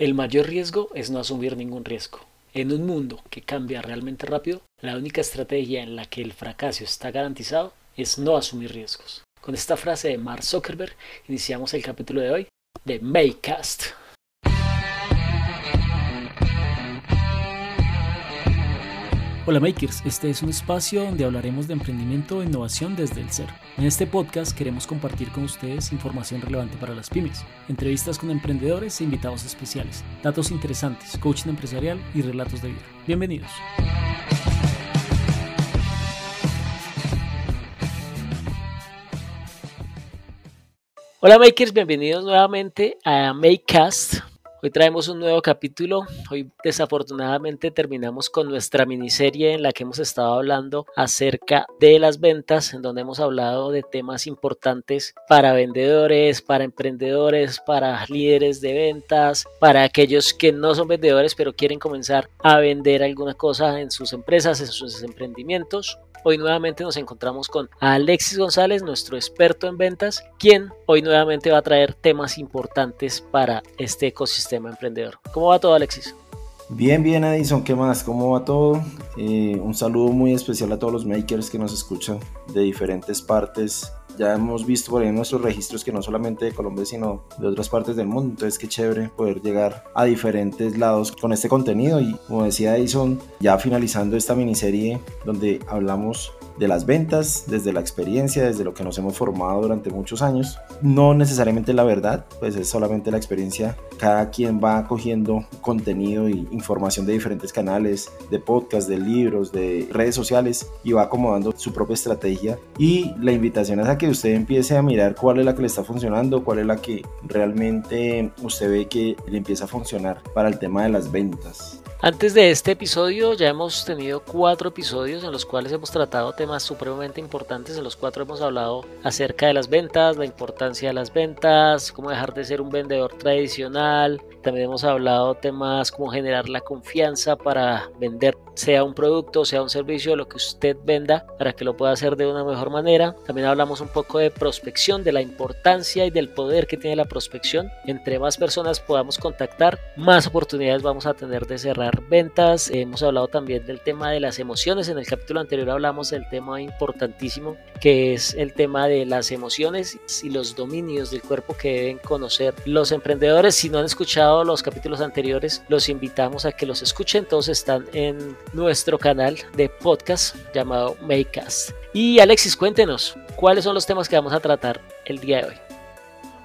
El mayor riesgo es no asumir ningún riesgo. En un mundo que cambia realmente rápido, la única estrategia en la que el fracaso está garantizado es no asumir riesgos. Con esta frase de Mark Zuckerberg iniciamos el capítulo de hoy de Maycast. Hola Makers, este es un espacio donde hablaremos de emprendimiento e innovación desde el cero. En este podcast queremos compartir con ustedes información relevante para las pymes, entrevistas con emprendedores e invitados especiales, datos interesantes, coaching empresarial y relatos de vida. Bienvenidos. Hola Makers, bienvenidos nuevamente a Makecast, Hoy traemos un nuevo capítulo. Hoy desafortunadamente terminamos con nuestra miniserie en la que hemos estado hablando acerca de las ventas, en donde hemos hablado de temas importantes para vendedores, para emprendedores, para líderes de ventas, para aquellos que no son vendedores pero quieren comenzar a vender alguna cosa en sus empresas, en sus emprendimientos. Hoy nuevamente nos encontramos con Alexis González, nuestro experto en ventas, quien hoy nuevamente va a traer temas importantes para este ecosistema emprendedor. ¿Cómo va todo, Alexis? Bien, bien, Edison, ¿qué más? ¿Cómo va todo? Eh, un saludo muy especial a todos los makers que nos escuchan de diferentes partes ya hemos visto por ahí nuestros registros que no solamente de Colombia, sino de otras partes del mundo. Entonces, qué chévere poder llegar a diferentes lados con este contenido. Y como decía Edison, ya finalizando esta miniserie donde hablamos de las ventas, desde la experiencia, desde lo que nos hemos formado durante muchos años. No necesariamente la verdad, pues es solamente la experiencia. Cada quien va cogiendo contenido e información de diferentes canales, de podcast, de libros, de redes sociales y va acomodando su propia estrategia. Y la invitación es a que usted empiece a mirar cuál es la que le está funcionando, cuál es la que realmente usted ve que le empieza a funcionar para el tema de las ventas. Antes de este episodio ya hemos tenido cuatro episodios en los cuales hemos tratado temas supremamente importantes. En los cuatro hemos hablado acerca de las ventas, la importancia de las ventas, cómo dejar de ser un vendedor tradicional. También hemos hablado temas como generar la confianza para vender, sea un producto, sea un servicio, lo que usted venda, para que lo pueda hacer de una mejor manera. También hablamos un poco de prospección, de la importancia y del poder que tiene la prospección. Entre más personas podamos contactar, más oportunidades vamos a tener de cerrar ventas. Hemos hablado también del tema de las emociones. En el capítulo anterior hablamos del tema importantísimo que es el tema de las emociones y los dominios del cuerpo que deben conocer los emprendedores. Si no han escuchado los capítulos anteriores, los invitamos a que los escuchen. Todos están en nuestro canal de podcast llamado Makecast. Y Alexis, cuéntenos, ¿cuáles son los temas que vamos a tratar el día de hoy?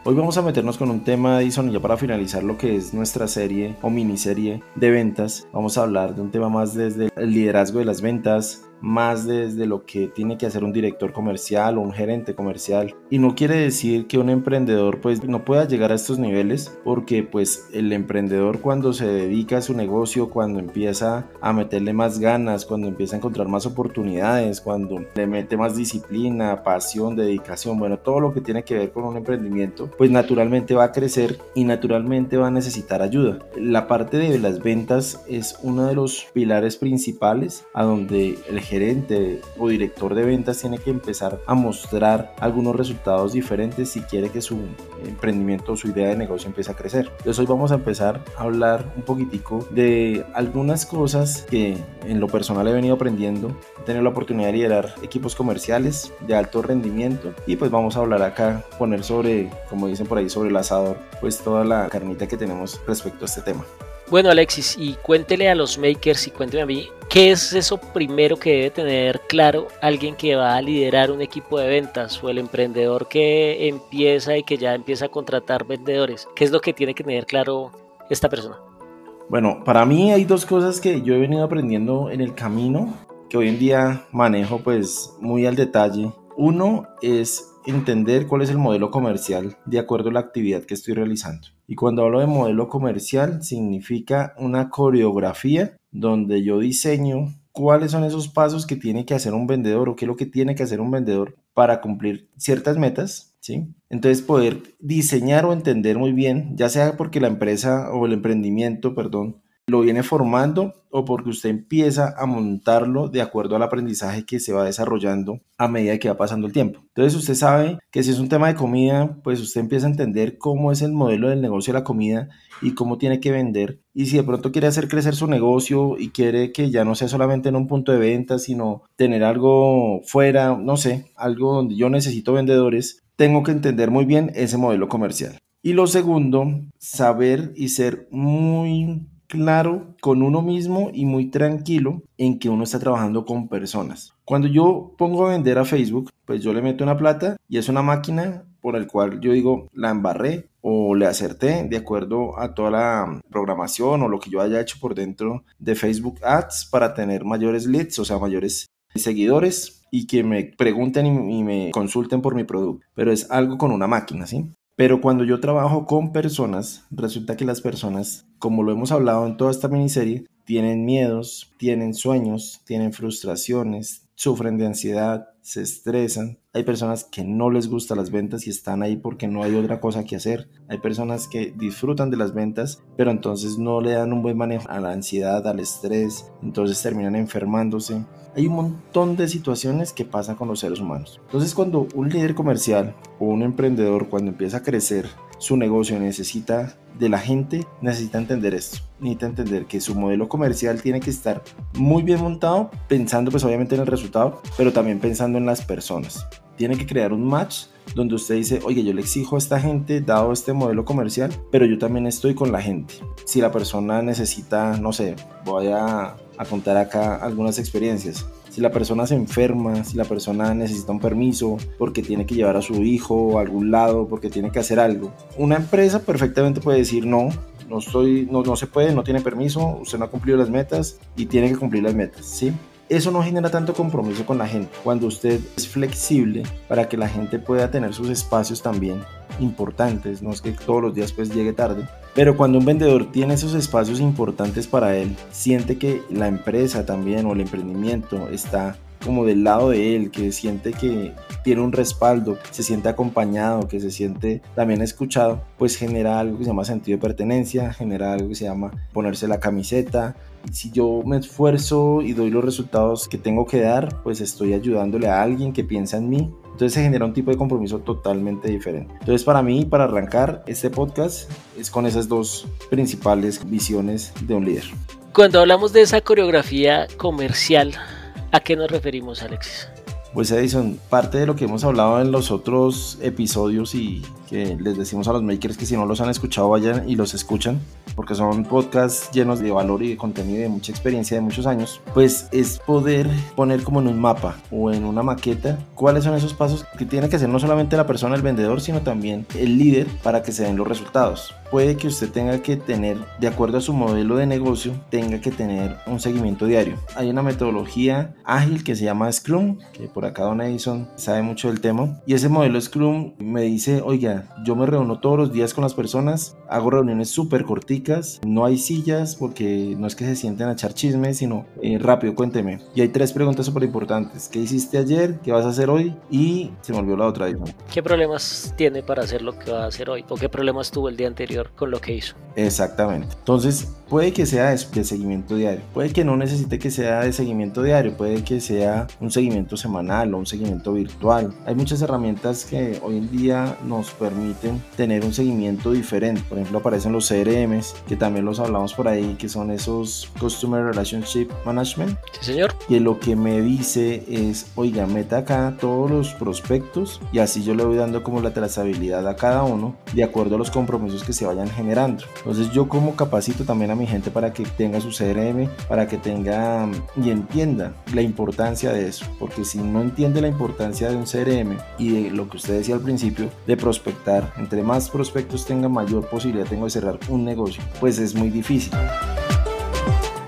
Hoy vamos a meternos con un tema, Edison, ya para finalizar lo que es nuestra serie o miniserie de ventas. Vamos a hablar de un tema más desde el liderazgo de las ventas, más desde lo que tiene que hacer un director comercial o un gerente comercial. Y no quiere decir que un emprendedor pues no pueda llegar a estos niveles porque pues el emprendedor cuando se dedica a su negocio, cuando empieza a meterle más ganas, cuando empieza a encontrar más oportunidades, cuando le mete más disciplina, pasión, dedicación, bueno, todo lo que tiene que ver con un emprendimiento, pues naturalmente va a crecer y naturalmente va a necesitar ayuda. La parte de las ventas es uno de los pilares principales a donde el gerente o director de ventas tiene que empezar a mostrar algunos resultados diferentes si quiere que su emprendimiento o su idea de negocio empiece a crecer. Entonces hoy vamos a empezar a hablar un poquitico de algunas cosas que en lo personal he venido aprendiendo, tener la oportunidad de liderar equipos comerciales de alto rendimiento y pues vamos a hablar acá, poner sobre, como dicen por ahí, sobre el asador, pues toda la carnita que tenemos respecto a este tema. Bueno, Alexis, y cuéntele a los makers y cuénteme a mí, ¿qué es eso primero que debe tener claro alguien que va a liderar un equipo de ventas o el emprendedor que empieza y que ya empieza a contratar vendedores? ¿Qué es lo que tiene que tener claro esta persona? Bueno, para mí hay dos cosas que yo he venido aprendiendo en el camino, que hoy en día manejo pues muy al detalle. Uno es entender cuál es el modelo comercial de acuerdo a la actividad que estoy realizando. Y cuando hablo de modelo comercial, significa una coreografía donde yo diseño cuáles son esos pasos que tiene que hacer un vendedor o qué es lo que tiene que hacer un vendedor para cumplir ciertas metas, ¿sí? Entonces poder diseñar o entender muy bien, ya sea porque la empresa o el emprendimiento, perdón, lo viene formando o porque usted empieza a montarlo de acuerdo al aprendizaje que se va desarrollando a medida que va pasando el tiempo. Entonces usted sabe que si es un tema de comida, pues usted empieza a entender cómo es el modelo del negocio de la comida y cómo tiene que vender. Y si de pronto quiere hacer crecer su negocio y quiere que ya no sea solamente en un punto de venta, sino tener algo fuera, no sé, algo donde yo necesito vendedores, tengo que entender muy bien ese modelo comercial. Y lo segundo, saber y ser muy claro con uno mismo y muy tranquilo en que uno está trabajando con personas. Cuando yo pongo a vender a Facebook, pues yo le meto una plata y es una máquina por el cual yo digo la embarré o le acerté de acuerdo a toda la programación o lo que yo haya hecho por dentro de Facebook Ads para tener mayores leads, o sea, mayores seguidores y que me pregunten y, me consulten por mi producto. Pero es algo con una máquina, ¿sí? Pero cuando yo trabajo con personas, resulta que las personas, como lo hemos hablado en toda esta miniserie, tienen miedos, tienen sueños, tienen frustraciones, sufren de ansiedad, se estresan. Hay personas que no les gustan las ventas y están ahí porque no hay otra cosa que hacer. Hay personas que disfrutan de las ventas, pero entonces no le dan un buen manejo a la ansiedad, al estrés, entonces terminan enfermándose. Hay un montón de situaciones que pasan con los seres humanos. Entonces cuando un líder comercial o un emprendedor cuando empieza a crecer su negocio necesita de la gente, necesita entender esto. Necesita entender que su modelo comercial tiene que estar muy bien montado, pensando pues obviamente en el resultado, pero también pensando en las personas. Tiene que crear un match donde usted dice, oye, yo le exijo a esta gente, dado este modelo comercial, pero yo también estoy con la gente. Si la persona necesita, no sé, voy a a contar acá algunas experiencias. Si la persona se enferma, si la persona necesita un permiso porque tiene que llevar a su hijo a algún lado, porque tiene que hacer algo. Una empresa perfectamente puede decir no, no, estoy, no, no se puede, no tiene permiso, usted no ha cumplido las metas y tiene que cumplir las metas, ¿sí? Eso no genera tanto compromiso con la gente. Cuando usted es flexible para que la gente pueda tener sus espacios también importantes, no es que todos los días pues llegue tarde, pero cuando un vendedor tiene esos espacios importantes para él, siente que la empresa también o el emprendimiento está como del lado de él, que siente que tiene un respaldo, se siente acompañado, que se siente también escuchado, pues genera algo que se llama sentido de pertenencia, genera algo que se llama ponerse la camiseta. Si yo me esfuerzo y doy los resultados que tengo que dar, pues estoy ayudándole a alguien que piensa en mí entonces se genera un tipo de compromiso totalmente diferente. Entonces para mí, para arrancar este podcast, es con esas dos principales visiones de un líder. Cuando hablamos de esa coreografía comercial, ¿a qué nos referimos, Alexis? Pues Edison, parte de lo que hemos hablado en los otros episodios y que les decimos a los makers que si no los han escuchado vayan y los escuchan, porque son podcasts llenos de valor y de contenido y de mucha experiencia de muchos años, pues es poder poner como en un mapa o en una maqueta cuáles son esos pasos que tiene que hacer no solamente la persona, el vendedor, sino también el líder para que se den los resultados. Puede que usted tenga que tener, de acuerdo a su modelo de negocio, tenga que tener un seguimiento diario. Hay una metodología ágil que se llama Scrum, que por acá Don Edison sabe mucho del tema, y ese modelo Scrum me dice, oiga, yo me reúno todos los días con las personas, hago reuniones súper corticas, no hay sillas porque no es que se sienten a echar chismes, sino eh, rápido, cuénteme. Y hay tres preguntas súper importantes. ¿Qué hiciste ayer? ¿Qué vas a hacer hoy? Y se me olvidó la otra. ¿Qué problemas tiene para hacer lo que va a hacer hoy? ¿O qué problemas tuvo el día anterior con lo que hizo? Exactamente. Entonces, puede que sea de seguimiento diario, puede que no necesite que sea de seguimiento diario, puede que sea un seguimiento semanal o un seguimiento virtual. Hay muchas herramientas que hoy en día nos permiten tener un seguimiento diferente. Por ejemplo, aparecen los CRMs, que también los hablamos por ahí, que son esos Customer Relationship Management. Sí, señor. Que lo que me dice es, oiga, meta acá todos los prospectos y así yo le voy dando como la trazabilidad a cada uno de acuerdo a los compromisos que se vayan generando. Entonces yo como capacito también a mi gente para que tenga su CRM, para que tenga y entienda la importancia de eso, porque si no entiende la importancia de un CRM y de lo que usted decía al principio, de entre más prospectos tenga, mayor posibilidad tengo de cerrar un negocio, pues es muy difícil.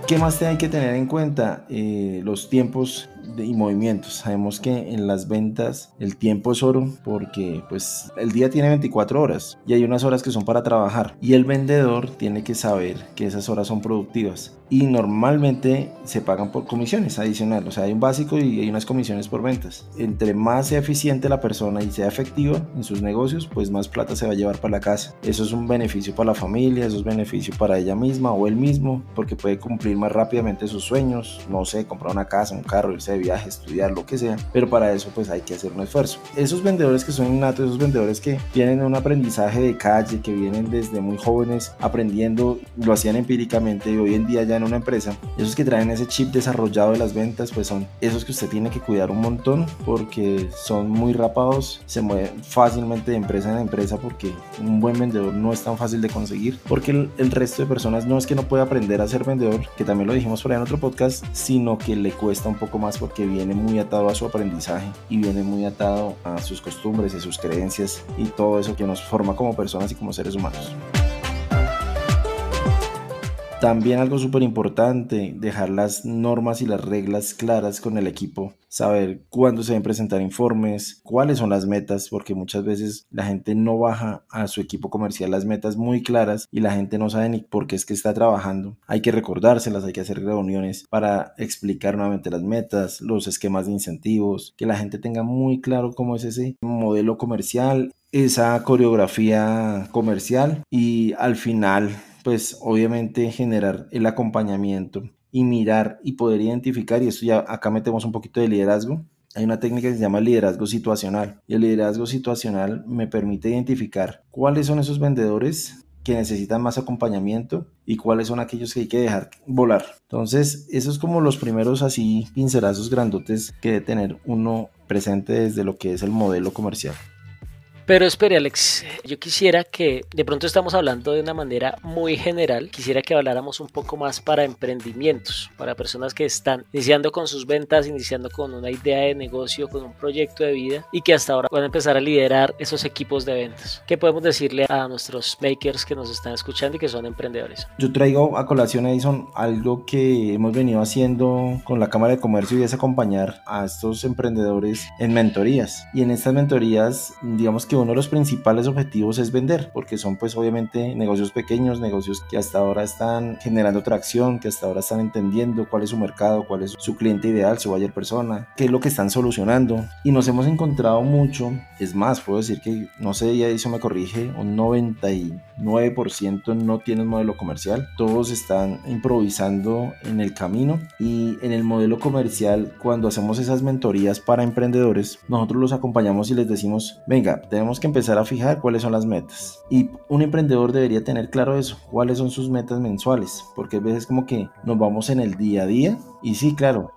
¿Qué más te hay que tener en cuenta? Eh, los tiempos y movimientos. Sabemos que en las ventas el tiempo es oro porque pues el día tiene 24 horas y hay unas horas que son para trabajar y el vendedor tiene que saber que esas horas son productivas. y normalmente se pagan por comisiones adicionales. O sea, hay un básico y hay unas comisiones por ventas. Entre más sea eficiente la persona y sea efectiva en sus negocios, pues más plata se va a llevar para la casa. Eso es un beneficio para la familia, eso es beneficio para ella misma o él mismo, porque puede cumplir más rápidamente sus sueños, no sé, comprar una casa, un carro, irse de viaje, estudiar, lo que sea, pero para eso pues hay que hacer un esfuerzo. Esos vendedores que son innatos, esos vendedores que tienen un aprendizaje de calle, que vienen desde muy jóvenes aprendiendo, lo hacían empíricamente y hoy en día ya en una empresa, esos que traen ese chip desarrollado de las ventas, pues son esos que usted tiene que cuidar un montón porque son muy rapados, se mueven fácilmente de empresa en empresa porque un buen vendedor no es tan fácil de conseguir, porque el, el resto de personas no es que no pueda aprender a ser vendedor, que también lo dijimos por ahí en otro podcast, sino que le cuesta un poco más porque viene muy atado a su aprendizaje y viene muy atado a sus costumbres y sus creencias y todo eso que nos forma como personas y como seres humanos. También algo súper importante, dejar las normas y las reglas claras con el equipo, saber cuándo se deben presentar informes, cuáles son las metas, porque muchas veces la gente no baja a su equipo comercial las metas muy claras y la gente no sabe ni por qué es que está trabajando. Hay que recordárselas, hay que hacer reuniones para explicar nuevamente las metas, los esquemas de incentivos, que la gente tenga muy claro cómo es ese modelo comercial, esa coreografía comercial y al final pues obviamente generar el acompañamiento y mirar y poder identificar, y esto ya acá metemos un poquito de liderazgo, hay una técnica que se llama liderazgo situacional y el liderazgo situacional me permite identificar cuáles son esos vendedores que necesitan más acompañamiento y cuáles son aquellos que hay que dejar volar. Entonces, esos es como los primeros así pincelazos grandotes que debe tener uno presente desde lo que es el modelo comercial. Pero espere, Alex, yo quisiera que de pronto estamos hablando de una manera muy general, quisiera que habláramos un poco más para emprendimientos, para personas que están iniciando con sus ventas, iniciando con una idea de negocio, con un proyecto de vida y que hasta ahora van a empezar a liderar esos equipos de ventas. ¿Qué podemos decirle a nuestros makers que nos están escuchando y que son emprendedores? Yo traigo a colación, Edison, algo que hemos venido haciendo con la Cámara de Comercio y es acompañar a estos emprendedores en mentorías. Y en estas mentorías, digamos que uno de los principales objetivos es vender, porque son pues obviamente negocios pequeños, negocios que hasta ahora están generando tracción, que hasta ahora están entendiendo cuál es su mercado, cuál es su cliente ideal, su buyer persona, qué es lo que están solucionando. Y nos hemos encontrado mucho, es más, puedo decir que, no sé, ya eso me corrige, un 99% no tiene un modelo comercial, todos están improvisando en el camino y en el modelo comercial, cuando hacemos esas mentorías para emprendedores, nosotros los acompañamos y les decimos, venga, tenemos que empezar a fijar cuáles son las metas. Y un emprendedor debería tener claro eso, cuáles son sus metas mensuales, porque a veces como que nos vamos en el día a día y sí, claro.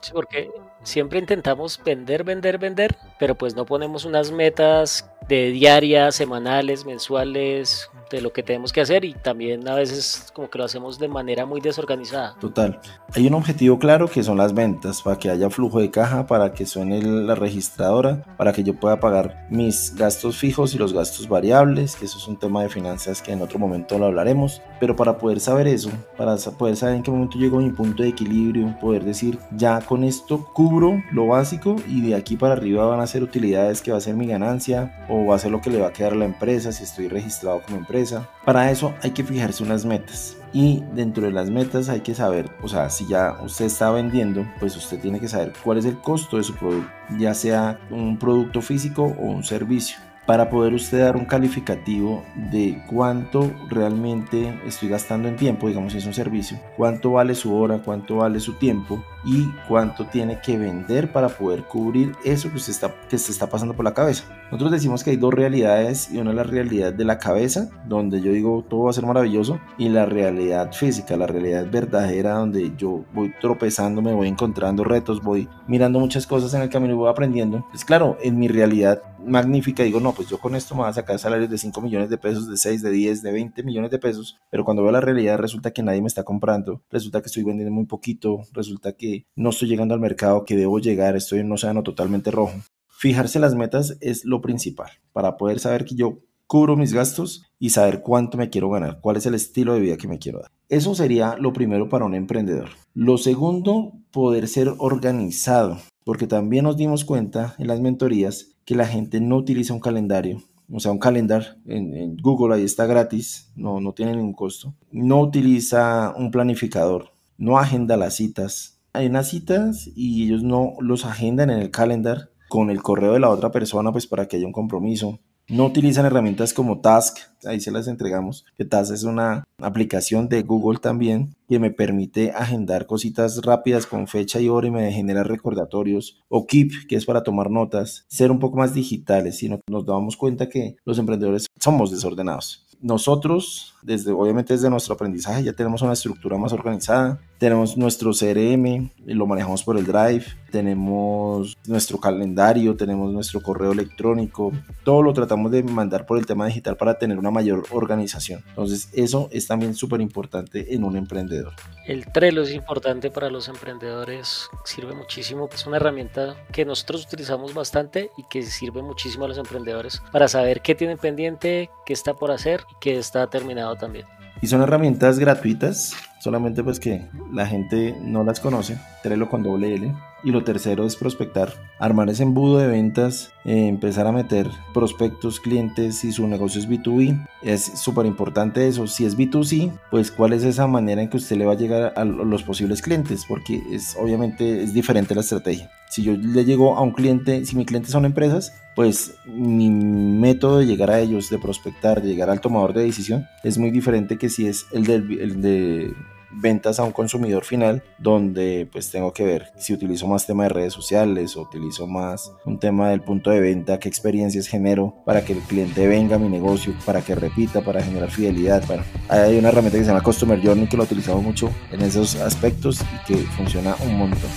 Sí, porque siempre intentamos vender, vender, vender, pero pues no ponemos unas metas de diarias, semanales, mensuales, de lo que tenemos que hacer y también a veces como que lo hacemos de manera muy desorganizada. Total. Hay un objetivo claro que son las ventas, para que haya flujo de caja, para que suene la registradora, para que yo pueda pagar mis gastos fijos y los gastos variables, que eso es un tema de finanzas que en otro momento lo hablaremos, pero para poder saber eso, para poder saber en qué momento llego a mi punto de equilibrio, poder decir, ya con esto cubro lo básico y de aquí para arriba van a utilidades que va a ser mi ganancia o va a ser lo que le va a quedar a la empresa si estoy registrado como empresa para eso hay que fijarse unas metas. Y dentro de las metas hay que saber, o sea, si ya usted está vendiendo, pues usted tiene que saber cuál es el costo de su producto, ya sea un producto físico o un servicio para poder usted dar un calificativo de cuánto realmente estoy gastando en tiempo, digamos si es un servicio, cuánto vale su hora, cuánto vale su tiempo y cuánto tiene que vender para poder cubrir eso que usted está, que se está pasando por la cabeza. Nosotros decimos que hay dos realidades y una es la realidad de la cabeza, donde yo digo todo va a ser maravilloso, y la realidad física, la realidad verdadera, donde yo voy tropezando, me voy encontrando retos, voy mirando muchas cosas en el camino y voy aprendiendo. Pues claro, en mi realidad magnífica digo, no, pues yo con esto me voy a sacar salarios de 5 millones de pesos, de 6, de 10, de 20 millones de pesos, pero cuando veo la realidad resulta que nadie me está comprando, resulta que estoy vendiendo muy poquito, resulta que no estoy llegando al mercado que debo llegar, estoy en un océano totalmente rojo. Fijarse las metas es lo principal para poder saber que yo cubro mis gastos y saber cuánto me quiero ganar, cuál es el estilo de vida que me quiero dar. Eso sería lo primero para un emprendedor. Lo segundo, poder ser organizado, porque también nos dimos cuenta en las mentorías que la gente no utiliza un calendario. O sea, un calendar en, en Google ahí está gratis, no, no tiene ningún costo. No utiliza un planificador no agenda las citas. Hay unas citas y ellos no los agendan en el calendar con el correo de la otra persona, pues para que haya un compromiso. No utilizan herramientas como Task, ahí se las entregamos, que Task es una aplicación de Google también que me permite agendar cositas rápidas con fecha y hora y me genera recordatorios. O Keep, que es para tomar notas, ser un poco más digitales, sino nos damos cuenta que los emprendedores somos desordenados nosotros, desde, obviamente desde nuestro aprendizaje, ya tenemos una estructura más organizada. Tenemos nuestro CRM, y lo manejamos por el Drive. Tenemos nuestro calendario, tenemos nuestro correo electrónico. Todo lo tratamos de mandar por el tema digital para tener una mayor organización. Entonces, eso es también súper importante en un emprendedor. El Trello es importante para los emprendedores, sirve muchísimo. Es una herramienta que nosotros utilizamos bastante y que sirve muchísimo a los emprendedores para saber qué tienen pendiente, qué está por hacer que está terminado también. Y son herramientas gratuitas, solamente pues que la gente no las conoce. Trello con doble L. Y lo tercero es prospectar, armar ese embudo de ventas, eh, empezar a meter prospectos, clientes, si su negocio es B2B, es súper importante eso. Si es B2C, pues cuál es esa manera en que usted le va a llegar a los posibles clientes, porque es obviamente es diferente la estrategia. Si yo le llego a un cliente, si mi cliente son empresas, pues mi método de llegar a ellos, de prospectar, de llegar al tomador de decisión, es muy diferente que si es el, del, el de ventas a un consumidor final donde pues tengo que ver si utilizo más tema de redes sociales o utilizo más un tema del punto de venta, qué experiencias genero para que el cliente venga a mi negocio, para que repita, para generar fidelidad. Bueno, hay una herramienta que se llama Customer Journey que lo utilizamos mucho en esos aspectos y que funciona un montón.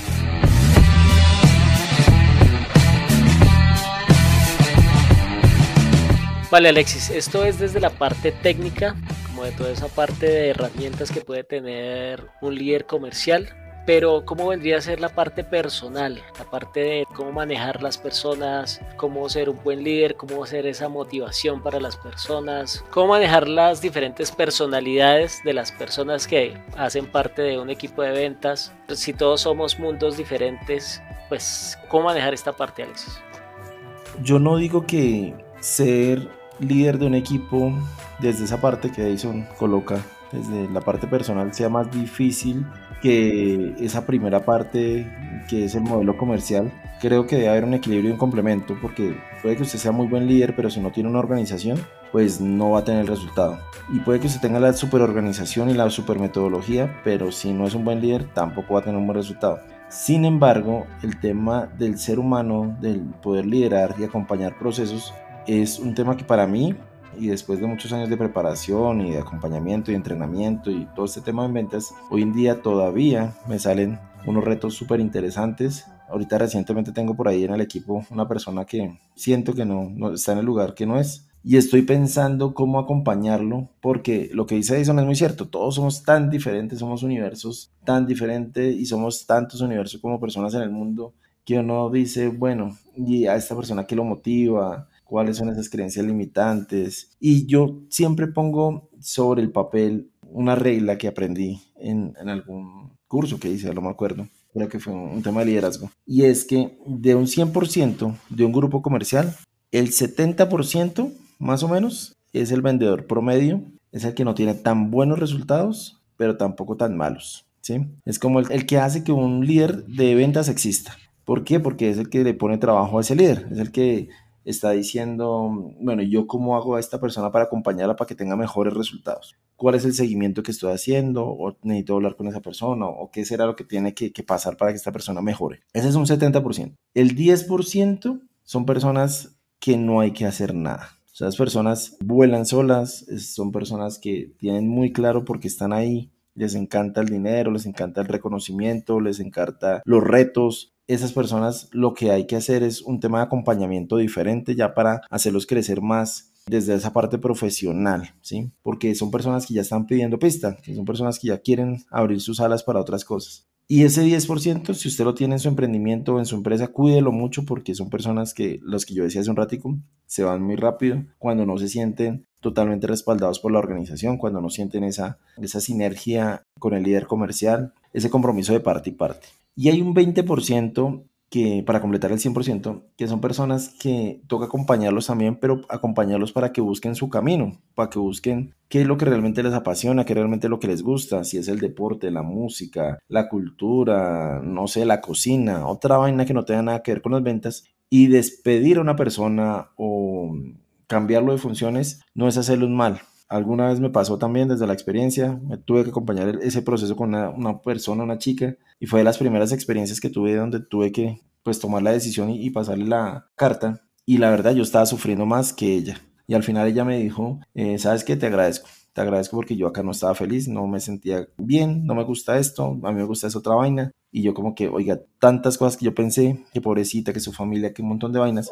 Vale Alexis, esto es desde la parte técnica de toda esa parte de herramientas que puede tener un líder comercial. Pero ¿cómo vendría a ser la parte personal? La parte de cómo manejar las personas, cómo ser un buen líder, cómo hacer esa motivación para las personas, cómo manejar las diferentes personalidades de las personas que hacen parte de un equipo de ventas. Si todos somos mundos diferentes, pues ¿cómo manejar esta parte, Alexis? Yo no digo que ser líder de un equipo desde esa parte que Edison coloca, desde la parte personal, sea más difícil que esa primera parte que es el modelo comercial. Creo que debe haber un equilibrio y un complemento porque puede que usted sea muy buen líder, pero si no tiene una organización, pues no va a tener resultado. Y puede que usted tenga la superorganización y la supermetodología, pero si no es un buen líder, tampoco va a tener un buen resultado. Sin embargo, el tema del ser humano, del poder liderar y acompañar procesos, es un tema que para mí, y después de muchos años de preparación y de acompañamiento y entrenamiento y todo este tema de ventas, hoy en día todavía me salen unos retos súper interesantes. Ahorita recientemente tengo por ahí en el equipo una persona que siento que no, no está en el lugar que no es. Y estoy pensando cómo acompañarlo, porque lo que dice Edison es muy cierto, todos somos tan diferentes, somos universos tan diferentes y somos tantos universos como personas en el mundo que uno dice, bueno, y a esta persona que lo motiva, cuáles son esas creencias limitantes. Y yo siempre pongo sobre el papel una regla que aprendí en, algún curso que hice, no me acuerdo, creo que fue un, tema de liderazgo. Y es que de un 100% de un grupo comercial, el 70% más o menos es el vendedor promedio, es el que no tiene tan buenos resultados, pero tampoco tan malos. ¿sí? Es como el, el que hace que un líder de ventas exista. ¿Por qué? Porque es el que le pone trabajo a ese líder, es el que está diciendo, bueno, ¿yo cómo hago a esta persona para acompañarla para que tenga mejores resultados? ¿Cuál es el seguimiento que estoy haciendo? ¿O necesito hablar con esa persona? ¿O qué será lo que tiene que, pasar para que esta persona mejore? Ese es un 70%. El 10% son personas que no hay que hacer nada. O sea, las personas vuelan solas, son personas que tienen muy claro por qué están ahí, les encanta el dinero, les encanta el reconocimiento, les encanta los retos, esas personas lo que hay que hacer es un tema de acompañamiento diferente ya para hacerlos crecer más desde esa parte profesional, ¿sí? Porque son personas que ya están pidiendo pista, son personas que ya quieren abrir sus alas para otras cosas. Y ese 10%, si usted lo tiene en su emprendimiento o en su empresa, cuídelo mucho porque son personas que, los que yo decía hace un ratico, se van muy rápido cuando no se sienten totalmente respaldados por la organización, cuando no sienten esa, esa sinergia con el líder comercial, ese compromiso de parte y parte. Y hay un 20% que para completar el 100%, que son personas que toca acompañarlos también, pero acompañarlos para que busquen su camino, para que busquen qué es lo que realmente les apasiona, qué realmente lo que les gusta, si es el deporte, la música, la cultura, no sé, la cocina, otra vaina que no tenga nada que ver con las ventas, y despedir a una persona o cambiarlo de funciones no es hacerle un mal, Alguna vez me pasó también desde la experiencia, me tuve que acompañar ese proceso con una, persona, una chica, y fue de las primeras experiencias que tuve donde tuve que pues tomar la decisión y, pasarle la carta, y la verdad yo estaba sufriendo más que ella. Y al final ella me dijo, eh, ¿sabes qué? Te agradezco. Te agradezco porque yo acá no estaba feliz, no me sentía bien, no me gusta esto, a mí me gusta esa otra vaina. Y yo como que, oiga, tantas cosas que yo pensé, que pobrecita, que su familia, que un montón de vainas.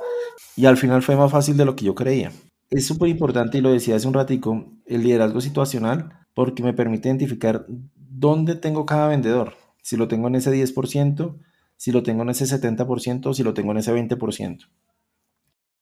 Y al final fue más fácil de lo que yo creía. Es súper importante, y lo decía hace un ratico, el liderazgo situacional, porque me permite identificar dónde tengo cada vendedor. Si lo tengo en ese 10%, si lo tengo en ese 70%, si lo tengo en ese 20%.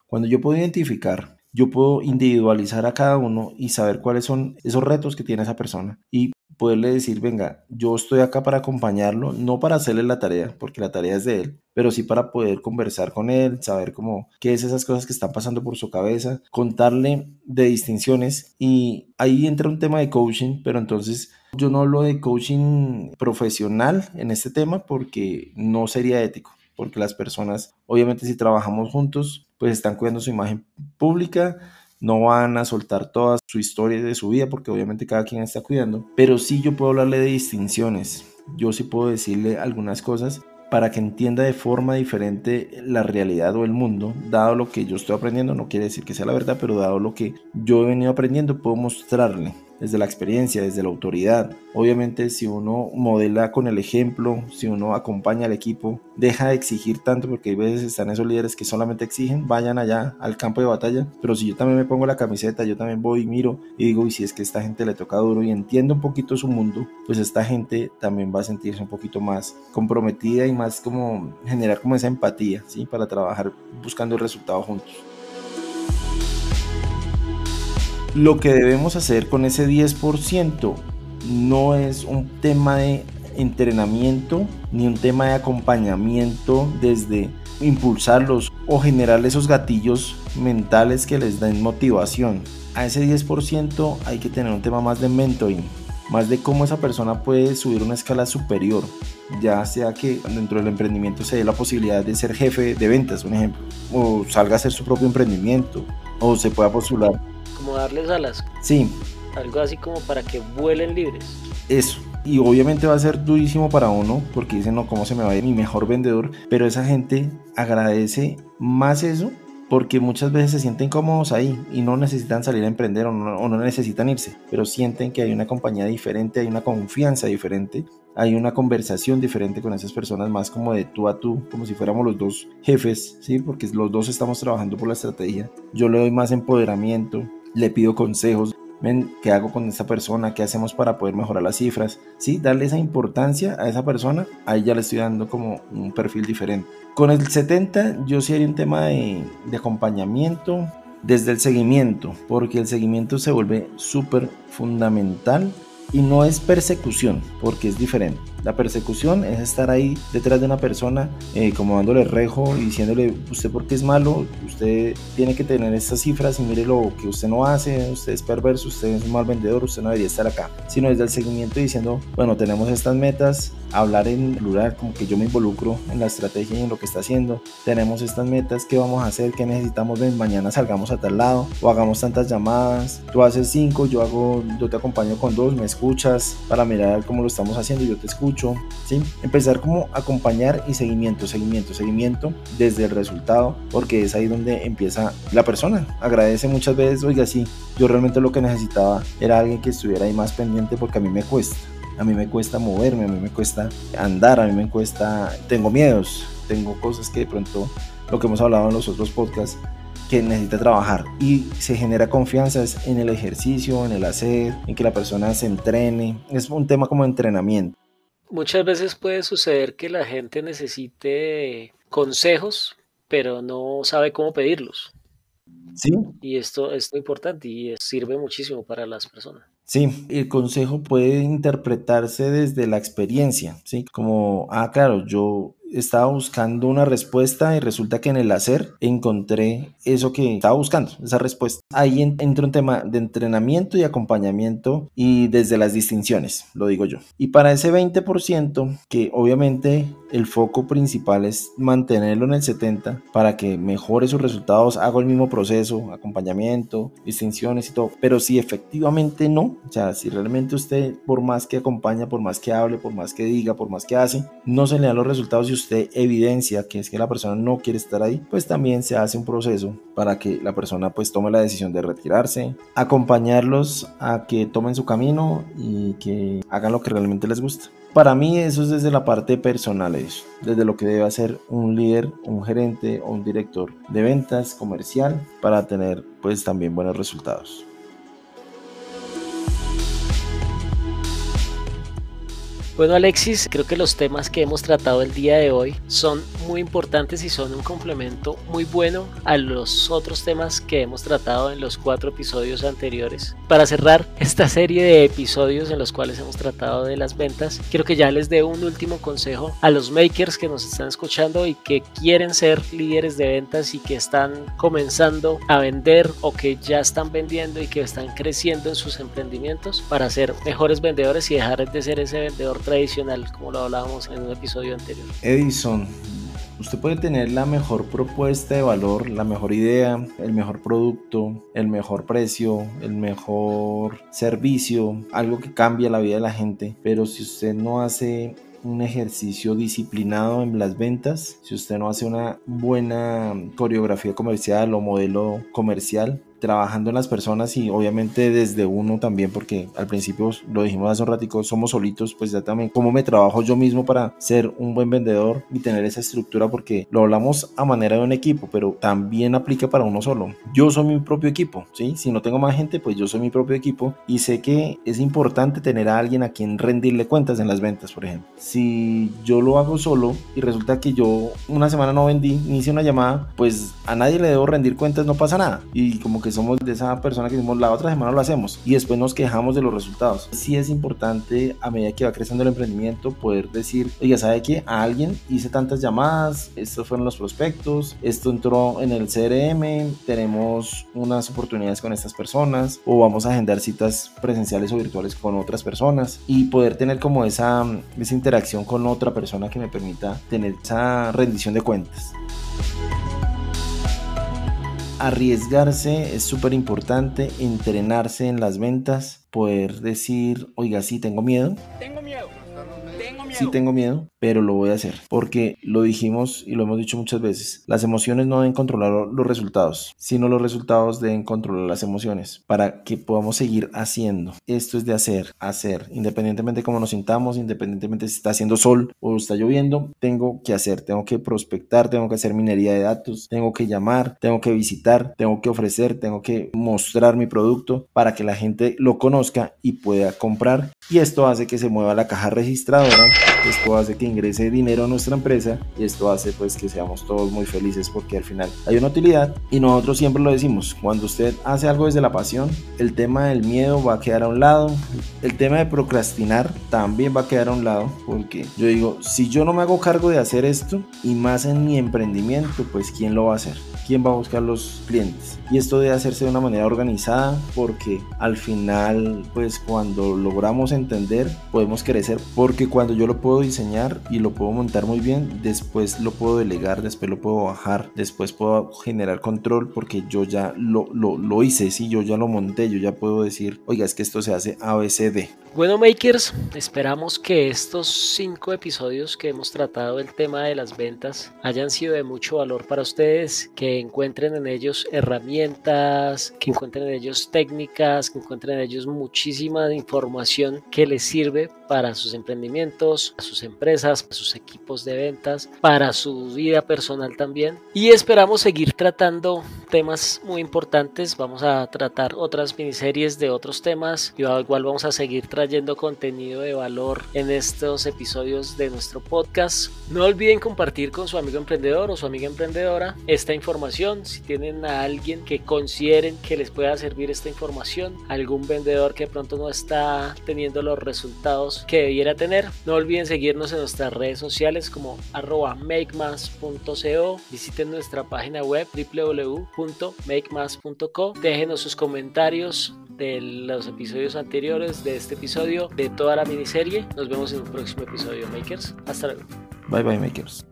Cuando yo puedo identificar, yo puedo individualizar a cada uno y saber cuáles son esos retos que tiene esa persona y poderle decir, venga, yo estoy acá para acompañarlo, no para hacerle la tarea, porque la tarea es de él, pero sí para poder conversar con él, saber cómo, qué es esas cosas que están pasando por su cabeza, contarle de distinciones y ahí entra un tema de coaching, pero entonces yo no hablo de coaching profesional en este tema porque no sería ético porque las personas, obviamente si trabajamos juntos, pues están cuidando su imagen pública, no van a soltar toda su historia de su vida porque obviamente cada quien está cuidando, pero sí yo puedo hablarle de distinciones, yo sí puedo decirle algunas cosas para que entienda de forma diferente la realidad o el mundo, dado lo que yo estoy aprendiendo, no quiere decir que sea la verdad, pero dado lo que yo he venido aprendiendo, puedo mostrarle desde la experiencia, desde la autoridad. Obviamente si uno modela con el ejemplo, si uno acompaña al equipo, deja de exigir tanto porque hay veces están esos líderes que solamente exigen, vayan allá al campo de batalla, pero si yo también me pongo la camiseta, yo también voy y miro y digo, y si es que esta gente le toca duro y entiendo un poquito su mundo, pues esta gente también va a sentirse un poquito más comprometida y más como generar como esa empatía, ¿sí? Para trabajar buscando el resultado juntos lo que debemos hacer con ese 10% no es un tema de entrenamiento ni un tema de acompañamiento desde impulsarlos o generar esos gatillos mentales que les den motivación. A ese 10% hay que tener un tema más de mentoring, más de cómo esa persona puede subir una escala superior, ya sea que dentro del emprendimiento se dé la posibilidad de ser jefe de ventas, un ejemplo, o salga a hacer su propio emprendimiento, o se pueda postular como darles alas. Sí. Algo así como para que vuelen libres. Eso. Y obviamente va a ser durísimo para uno porque dicen, no, ¿cómo se me va a ir mi mejor vendedor? Pero esa gente agradece más eso porque muchas veces se sienten cómodos ahí y no necesitan salir a emprender o no, o no, necesitan irse, pero sienten que hay una compañía diferente, hay una confianza diferente, hay una conversación diferente con esas personas, más como de tú a tú, como si fuéramos los dos jefes, ¿sí? Porque los dos estamos trabajando por la estrategia. Yo le doy más empoderamiento, le pido consejos, ven, ¿qué hago con esta persona? ¿Qué hacemos para poder mejorar las cifras? Sí, darle esa importancia a esa persona, ahí ya le estoy dando como un perfil diferente. Con el 70 yo sí haría un tema de, de acompañamiento desde el seguimiento, porque el seguimiento se vuelve súper fundamental y no es persecución, porque es diferente. La persecución es estar ahí detrás de una persona, eh, como dándole rejo y diciéndole, usted porque es malo, usted tiene que tener estas cifras y mire lo que usted no hace, usted es perverso, usted es un mal vendedor, usted no debería estar acá. Sino desde el seguimiento diciendo, bueno, tenemos estas metas, hablar en plural, como que yo me involucro en la estrategia y en lo que está haciendo. Tenemos estas metas, ¿qué vamos a hacer? ¿Qué necesitamos? Ven, mañana salgamos a tal lado o hagamos tantas llamadas. Tú haces cinco, yo hago, yo te acompaño con dos, me escuchas para mirar cómo lo estamos haciendo, yo te escucho ¿sí? Empezar como acompañar y seguimiento, seguimiento, seguimiento desde el resultado, porque es ahí donde empieza la persona. Agradece muchas veces, oiga, sí, yo realmente lo que necesitaba era alguien que estuviera ahí más pendiente porque a mí me cuesta. A mí me cuesta moverme, a mí me cuesta andar, a mí me cuesta, tengo miedos, tengo cosas que de pronto, lo que hemos hablado en los otros podcasts, que necesita trabajar y se genera confianza en el ejercicio, en el hacer, en que la persona se entrene. Es un tema como entrenamiento muchas veces puede suceder que la gente necesite consejos, pero no sabe cómo pedirlos. Sí. Y esto, es importante y sirve muchísimo para las personas. Sí, el consejo puede interpretarse desde la experiencia, ¿sí? Como, ah, claro, yo estaba buscando una respuesta y resulta que en el hacer encontré eso que estaba buscando, esa respuesta. Ahí entra un tema de entrenamiento y acompañamiento y desde las distinciones, lo digo yo. Y para ese 20%, que obviamente el foco principal es mantenerlo en el 70 para que mejore sus resultados, hago el mismo proceso, acompañamiento, distinciones y todo, pero si efectivamente no, o sea, si realmente usted por más que acompaña, por más que hable, por más que diga, por más que hace, no se le dan los resultados y usted evidencia que es que la persona no quiere estar ahí, pues también se hace un proceso para que la persona pues tome la decisión de retirarse, acompañarlos a que tomen su camino y que hagan lo que realmente les gusta. Para mí eso es desde la parte personal, eso, desde lo que debe hacer un líder, un gerente o un director de ventas comercial para tener pues también buenos resultados. Bueno Alexis, creo que los temas que hemos tratado el día de hoy son muy importantes y son un complemento muy bueno a los otros temas que hemos tratado en los cuatro episodios anteriores. Para cerrar esta serie de episodios en los cuales hemos tratado de las ventas, quiero que ya les dé un último consejo a los makers que nos están escuchando y que quieren ser líderes de ventas y que están comenzando a vender o que ya están vendiendo y que están creciendo en sus emprendimientos para ser mejores vendedores y dejar de ser ese vendedor tradicional, como lo hablábamos en un episodio anterior. Edison, usted puede tener la mejor propuesta de valor, la mejor idea, el mejor producto, el mejor precio, el mejor servicio, algo que cambia la vida de la gente, pero si usted no hace un ejercicio disciplinado en las ventas, si usted no hace una buena coreografía comercial o modelo comercial, trabajando en las personas y obviamente desde uno también, porque al principio lo dijimos hace un ratico, somos solitos, pues ya también cómo me trabajo yo mismo para ser un buen vendedor y tener esa estructura, porque lo hablamos a manera de un equipo, pero también aplica para uno solo. Yo soy mi propio equipo, ¿sí? Si no tengo más gente, pues yo soy mi propio equipo y sé que es importante tener a alguien a quien rendirle cuentas en las ventas, por ejemplo. Si yo lo hago solo y resulta que yo una semana no vendí, ni hice una llamada, pues a nadie le debo rendir cuentas, no pasa nada. Y como que somos de esa persona que decimos la otra semana lo hacemos y después nos quejamos de los resultados. Sí es importante a medida que va creciendo el emprendimiento poder decir, oiga, ¿sabe qué? A alguien hice tantas llamadas, estos fueron los prospectos, esto entró en el CRM, tenemos unas oportunidades con estas personas o vamos a agendar citas presenciales o virtuales con otras personas y poder tener como esa, esa interacción con otra persona que me permita tener esa rendición de cuentas arriesgarse es súper importante, entrenarse en las ventas, poder decir, oiga, sí, tengo miedo. Tengo miedo. Sí tengo miedo, pero lo voy a hacer. Porque lo dijimos y lo hemos dicho muchas veces. Las emociones no deben controlar los resultados, sino los resultados deben controlar las emociones para que podamos seguir haciendo. Esto es de hacer, hacer. Independientemente de cómo nos sintamos, independientemente si está haciendo sol o está lloviendo, tengo que hacer, tengo que prospectar, tengo que hacer minería de datos, tengo que llamar, tengo que visitar, tengo que ofrecer, tengo que mostrar mi producto para que la gente lo conozca y pueda comprar. Y esto hace que se mueva la caja registradora esto hace que ingrese dinero a nuestra empresa y esto hace pues que seamos todos muy felices porque al final hay una utilidad y nosotros siempre lo decimos, cuando usted hace algo desde la pasión, el tema del miedo va a quedar a un lado, el tema de procrastinar también va a quedar a un lado porque yo digo, si yo no me hago cargo de hacer esto y más en mi emprendimiento, pues ¿quién lo va a hacer? quién va a buscar los clientes. Y esto debe hacerse de una manera organizada porque al final, pues cuando logramos entender, podemos crecer. Porque cuando yo lo puedo diseñar y lo puedo montar muy bien, después lo puedo delegar, después lo puedo bajar, después puedo generar control porque yo ya lo, lo, lo hice, si yo ya lo monté, yo ya puedo decir, oiga, es que esto se hace ABCD. Bueno, makers, esperamos que estos cinco episodios que hemos tratado el tema de las ventas hayan sido de mucho valor para ustedes, que encuentren en ellos herramientas, que encuentren en ellos técnicas, que encuentren en ellos muchísima información que les sirve para sus emprendimientos, para sus empresas, para sus equipos de ventas, para su vida personal también. Y esperamos seguir tratando temas muy importantes. Vamos a tratar otras miniseries de otros temas y igual vamos a seguir tratando trayendo contenido de valor en estos episodios de nuestro podcast. No olviden compartir con su amigo emprendedor o su amiga emprendedora esta información. Si tienen a alguien que consideren que les pueda servir esta información, algún vendedor que pronto no está teniendo los resultados que debiera tener, no olviden seguirnos en nuestras redes sociales como makemas.co. Visiten nuestra página web www.makemas.co. Déjenos sus comentarios de los episodios anteriores, de este episodio, de toda la miniserie. Nos vemos en un próximo episodio, Makers. Hasta luego. Bye bye, Makers.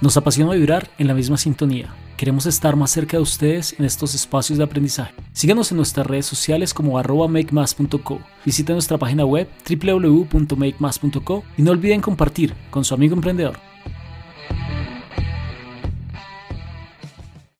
Nos apasiona vibrar en la misma sintonía. Queremos estar más cerca de ustedes en estos espacios de aprendizaje. Síganos en nuestras redes sociales como arroba makemas.co. Visita nuestra página web www.makemas.co y no olviden compartir con su amigo emprendedor.